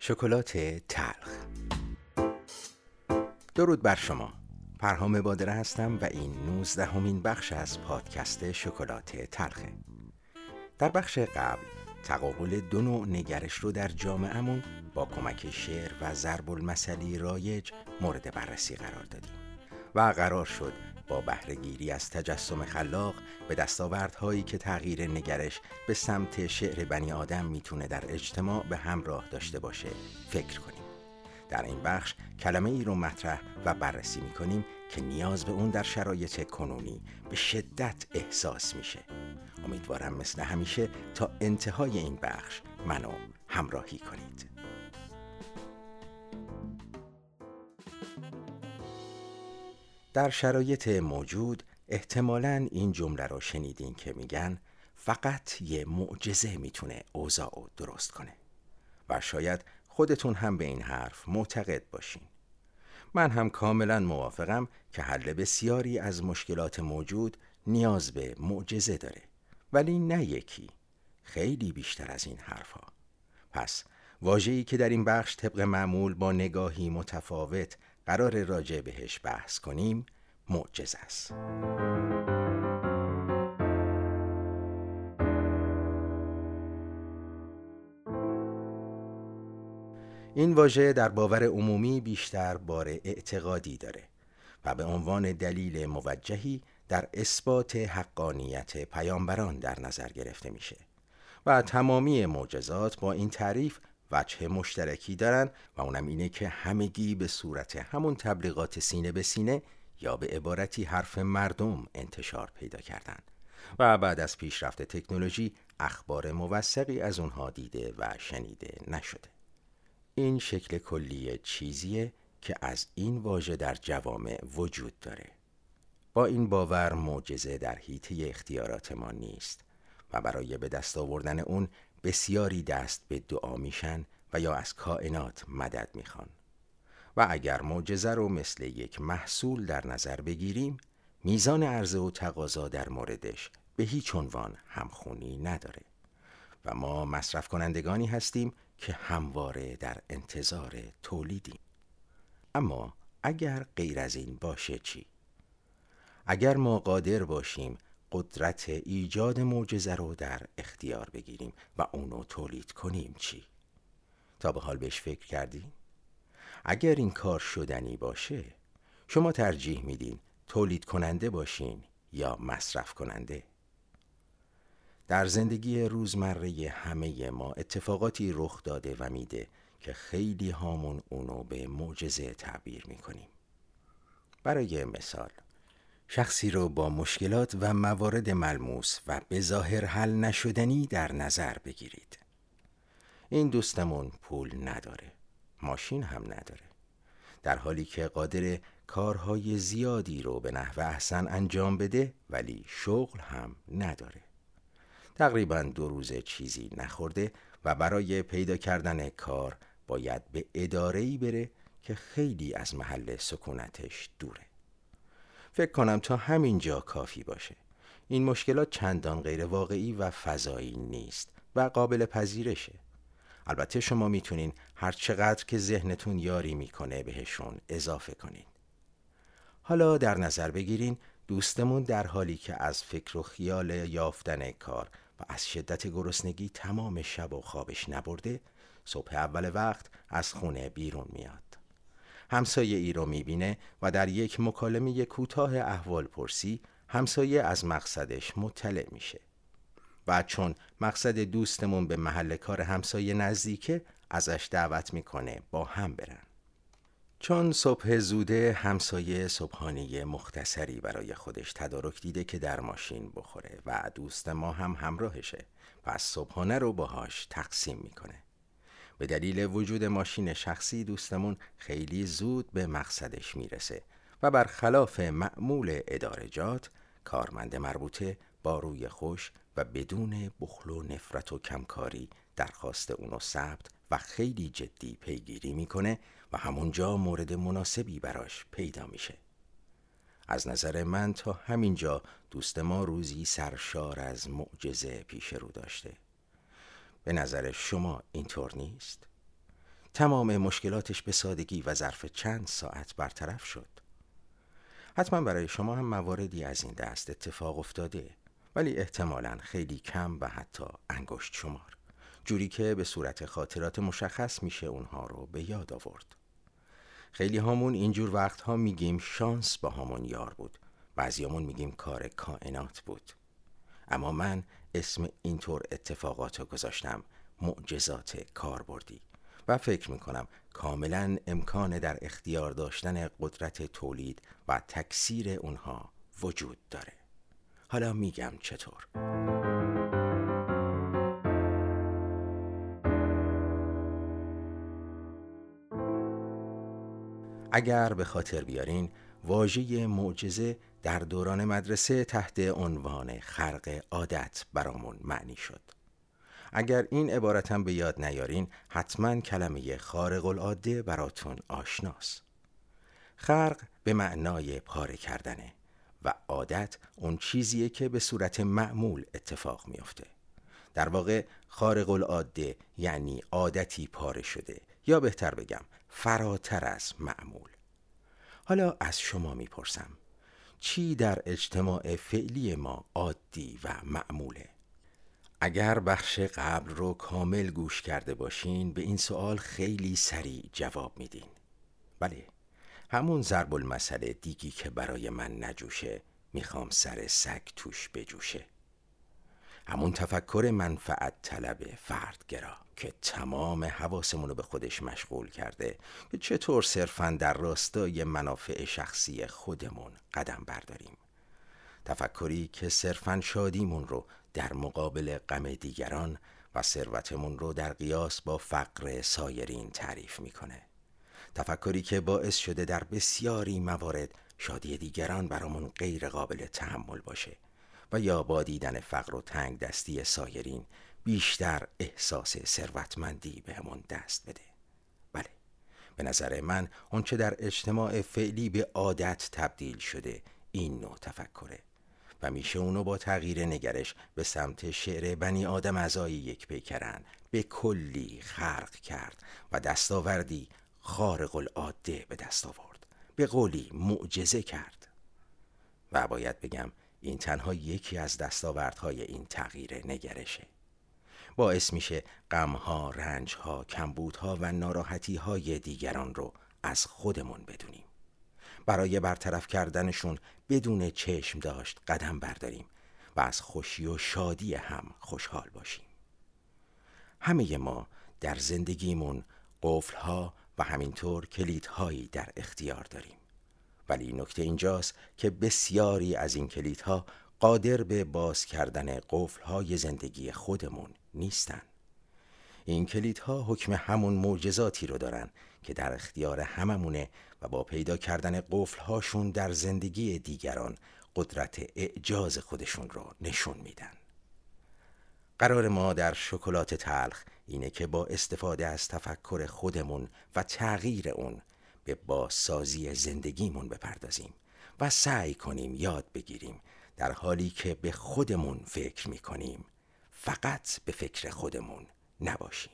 شکلات تلخ. درود بر شما. پرهام بادره هستم و این نوزدهمین بخش از پادکست شکلات تلخه. در بخش قبل تقابل دو نوع نگرش رو در جامعهمون با کمک شعر و ضرب المثلی رایج مورد بررسی قرار دادیم و قرار شد با بهرهگیری از تجسم خلاق به دستاوردهایی که تغییر نگرش به سمت شعر بنی آدم می‌تونه در اجتماع به همراه داشته باشه فکر کنیم. در این بخش کلمه ای رو مطرح و بررسی می‌کنیم که نیاز به اون در شرایط کنونی به شدت احساس میشه. امیدوارم مثل همیشه تا انتهای این بخش منو همراهی کنید. در شرایط موجود احتمالا این جمله را شنیدین که میگن فقط یه معجزه می‌تونه اوضاع رو درست کنه. و شاید خودتون هم به این حرف معتقد باشین. من هم کاملا موافقم که حل بسیاری از مشکلات موجود نیاز به معجزه داره. ولی نه یکی خیلی بیشتر از این حرفها. پس واجهی که در این بخش طبق معمول با نگاهی متفاوت قرار راجع بهش بحث کنیم معجز است. این واژه در باور عمومی بیشتر بار اعتقادی داره و به عنوان دلیل موجهی در اثبات حقانیت پیامبران در نظر گرفته میشه و تمامی معجزات با این تعریف وجه مشترکی دارن و اونم اینه که همگی به صورت همون تبلیغات سینه به سینه یا به عبارتی حرف مردم انتشار پیدا کردند و بعد از پیشرفت تکنولوژی اخبار موثقی از اونها دیده و شنیده نشده. این شکل کلی چیزیه که از این واژه در جوامع وجود داره. با این باور معجزه در حیطه اختیارات ما نیست و برای به دست آوردن اون بسیاری دست به دعا میشن و یا از کائنات مدد می‌خوان. و اگر معجزه رو مثل یک محصول در نظر بگیریم میزان عرضه و تقاضا در موردش به هیچ عنوان همخونی نداره. و ما مصرف کنندگانی هستیم که همواره در انتظار تولیدیم. اما اگر غیر از این باشه چی؟ اگر ما قادر باشیم قدرت ایجاد معجزه رو در اختیار بگیریم و اونو تولید کنیم چی؟ تا به حال بهش فکر کردیم؟ اگر این کار شدنی باشه شما ترجیح میدین تولید کننده باشین یا مصرف کننده در زندگی روزمره همه ما اتفاقاتی رخ داده و میده که خیلی هامون اونو به معجزه تعبیر می‌کنیم برای مثال شخصی رو با مشکلات و موارد ملموس و به ظاهر حل نشدنی در نظر بگیرید. این دوستمون پول نداره ماشین هم نداره. در حالی که قادر کارهای زیادی رو به نحو احسن انجام بده ولی شغل هم نداره. تقریبا دو روز چیزی نخورده و برای پیدا کردن کار باید به اداره‌ای بره که خیلی از محل سکونتش دوره. فکر کنم تا همین جا کافی باشه. این مشکلات چندان غیر واقعی و فضایی نیست و قابل پذیرشه. البته شما می‌تونین هر چقدر که ذهنتون یاری می‌کنه بهشون اضافه کنین. حالا در نظر بگیرین دوستمون در حالی که از فکر و خیال یافتن کار و از شدت گرسنگی تمام شب و خوابش نبرده صبح اول وقت از خونه بیرون میاد. همسایه ای رو می‌بینه و در یک مکالمه کوتاه احوال پرسی همسایه از مقصدش مطلع میشه. و چون مقصد دوستمون به محل کار همسایه نزدیکه ازش دعوت می‌کنه با هم برن. چون صبح زوده همسایه صبحانه مختصری برای خودش تدارک دیده که در ماشین بخوره و دوست ما هم همراهشه پس صبحانه رو باهاش تقسیم می‌کنه. به دلیل وجود ماشین شخصی دوستمون خیلی زود به مقصدش می‌رسه و برخلاف معمول ادارجات کارمند مربوطه با روی خوش و بدون بخل و نفرت و کمکاری درخواست اونو ثبت و خیلی جدی پیگیری می‌کنه و همونجا مورد مناسبی براش پیدا میشه. از نظر من تا همینجا دوست ما روزی سرشار از معجزه پیش رو داشته. به نظر شما اینطور نیست؟ تمام مشکلاتش به سادگی و ظرف چند ساعت برطرف شد. حتما برای شما هم مواردی از این دست اتفاق افتاده ولی احتمالا خیلی کم و حتی انگشت شمار. جوری که به صورت خاطرات مشخص میشه اونها رو به یاد آورد. خیلی همون اینجور وقتها میگیم شانس با همون یار بود. بعضیامون میگیم کار کائنات بود. اما من اسم اینطور اتفاقات رو گذاشتم. معجزات کاربردی. و فکر می‌کنم کاملا امکان در اختیار داشتن قدرت تولید و تکثیر اونها وجود داره. حالا میگم چطور. اگر به خاطر بیارین واژه معجزه در دوران مدرسه تحت عنوان خرق عادت برامون معنی شد. اگر این عبارتم به یاد نیارین حتما کلمه خارق العاده براتون آشناست. خرق به معنای پاره کردنه و عادت اون چیزیه که به صورت معمول اتفاق میافته. در واقع خارق العاده یعنی عادتی پاره شده یا بهتر بگم فراتر از معمول. حالا از شما می‌پرسم. چی در اجتماع فعلی ما عادی و معموله؟ اگر بخش قبل رو کامل گوش کرده باشین به این سوال خیلی سریع جواب میدین. بله همون ضرب المثل دیگی که برای من نجوشه می‌خوام سر سگ توش بجوشه. همون تفکر منفعت طلب فردگرا که تمام حواسمون رو به خودش مشغول کرده. که چطور صرفا در راستای منافع شخصی خودمون قدم برداریم؟ تفکری که صرفا شادیمون رو در مقابل غم دیگران و ثروتمون رو در قیاس با فقر سایرین تعریف می‌کنه. تفکری که باعث شده در بسیاری موارد شادی دیگران برامون غیر قابل تحمل باشه. و یا با دیدن فقر و تنگ دستی سایرین بیشتر احساس ثروتمندی بهمون دست بده. بله به نظر من اونچه در اجتماع فعلی به عادت تبدیل شده این نوع تفکره و میشه اونو با تغییر نگرش به سمت شعر بنی آدم ازای یک پیکرن به کلی خرق کرد و دستاوردی خارق العاده به دست آورد. به قولی معجزه کرد. و باید بگم این تنها یکی از دستاوردهای این تغییر نگرشه. باعث میشه غمها، رنجها، کمبودها و ناراحتیهای دیگران رو از خودمون بدونیم. برای برطرف کردنشون بدون چشم داشت قدم برداریم و از خوشی و شادی هم خوشحال باشیم. همه ما در زندگیمون قفلها و همینطور کلیدهایی در اختیار داریم. ولی نکته اینجاست که بسیاری از این کلیدها قادر به باز کردن قفلهای زندگی خودمون نیستن. این کلیدها حکم همون معجزاتی رو دارن که در اختیار هممونه و با پیدا کردن قفلهاشون در زندگی دیگران قدرت اعجاز خودشون رو نشون میدن. قرار ما در شکلات تلخ اینه که با استفاده از تفکر خودمون و تغییر اون به بازسازی زندگیمون بپردازیم و سعی کنیم یاد بگیریم در حالی که به خودمون فکر می‌کنیم. فقط به فکر خودمون نباشیم.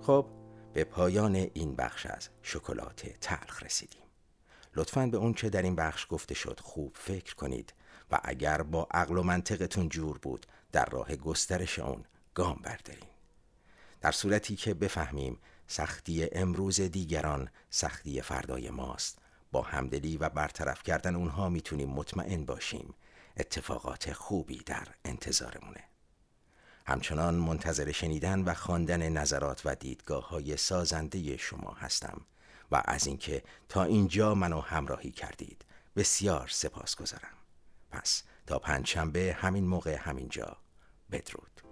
خب به پایان این بخش از شکلات تلخ رسیدیم. لطفا به اون چه در این بخش گفته شد خوب فکر کنید. اگر با عقل و منطقتون جور بود در راه گسترش اون گام بردارین در صورتی که بفهمیم سختی امروز دیگران سختی فردای ماست. با همدلی و برطرف کردن اونها می‌تونیم مطمئن باشیم اتفاقات خوبی در انتظارمونه. همچنان منتظر شنیدن و خواندن نظرات و دیدگاه های سازنده شما هستم و از اینکه تا اینجا منو همراهی کردید بسیار سپاس گذارم پس تا پنجشنبه همین موقع همینجا. بدرود.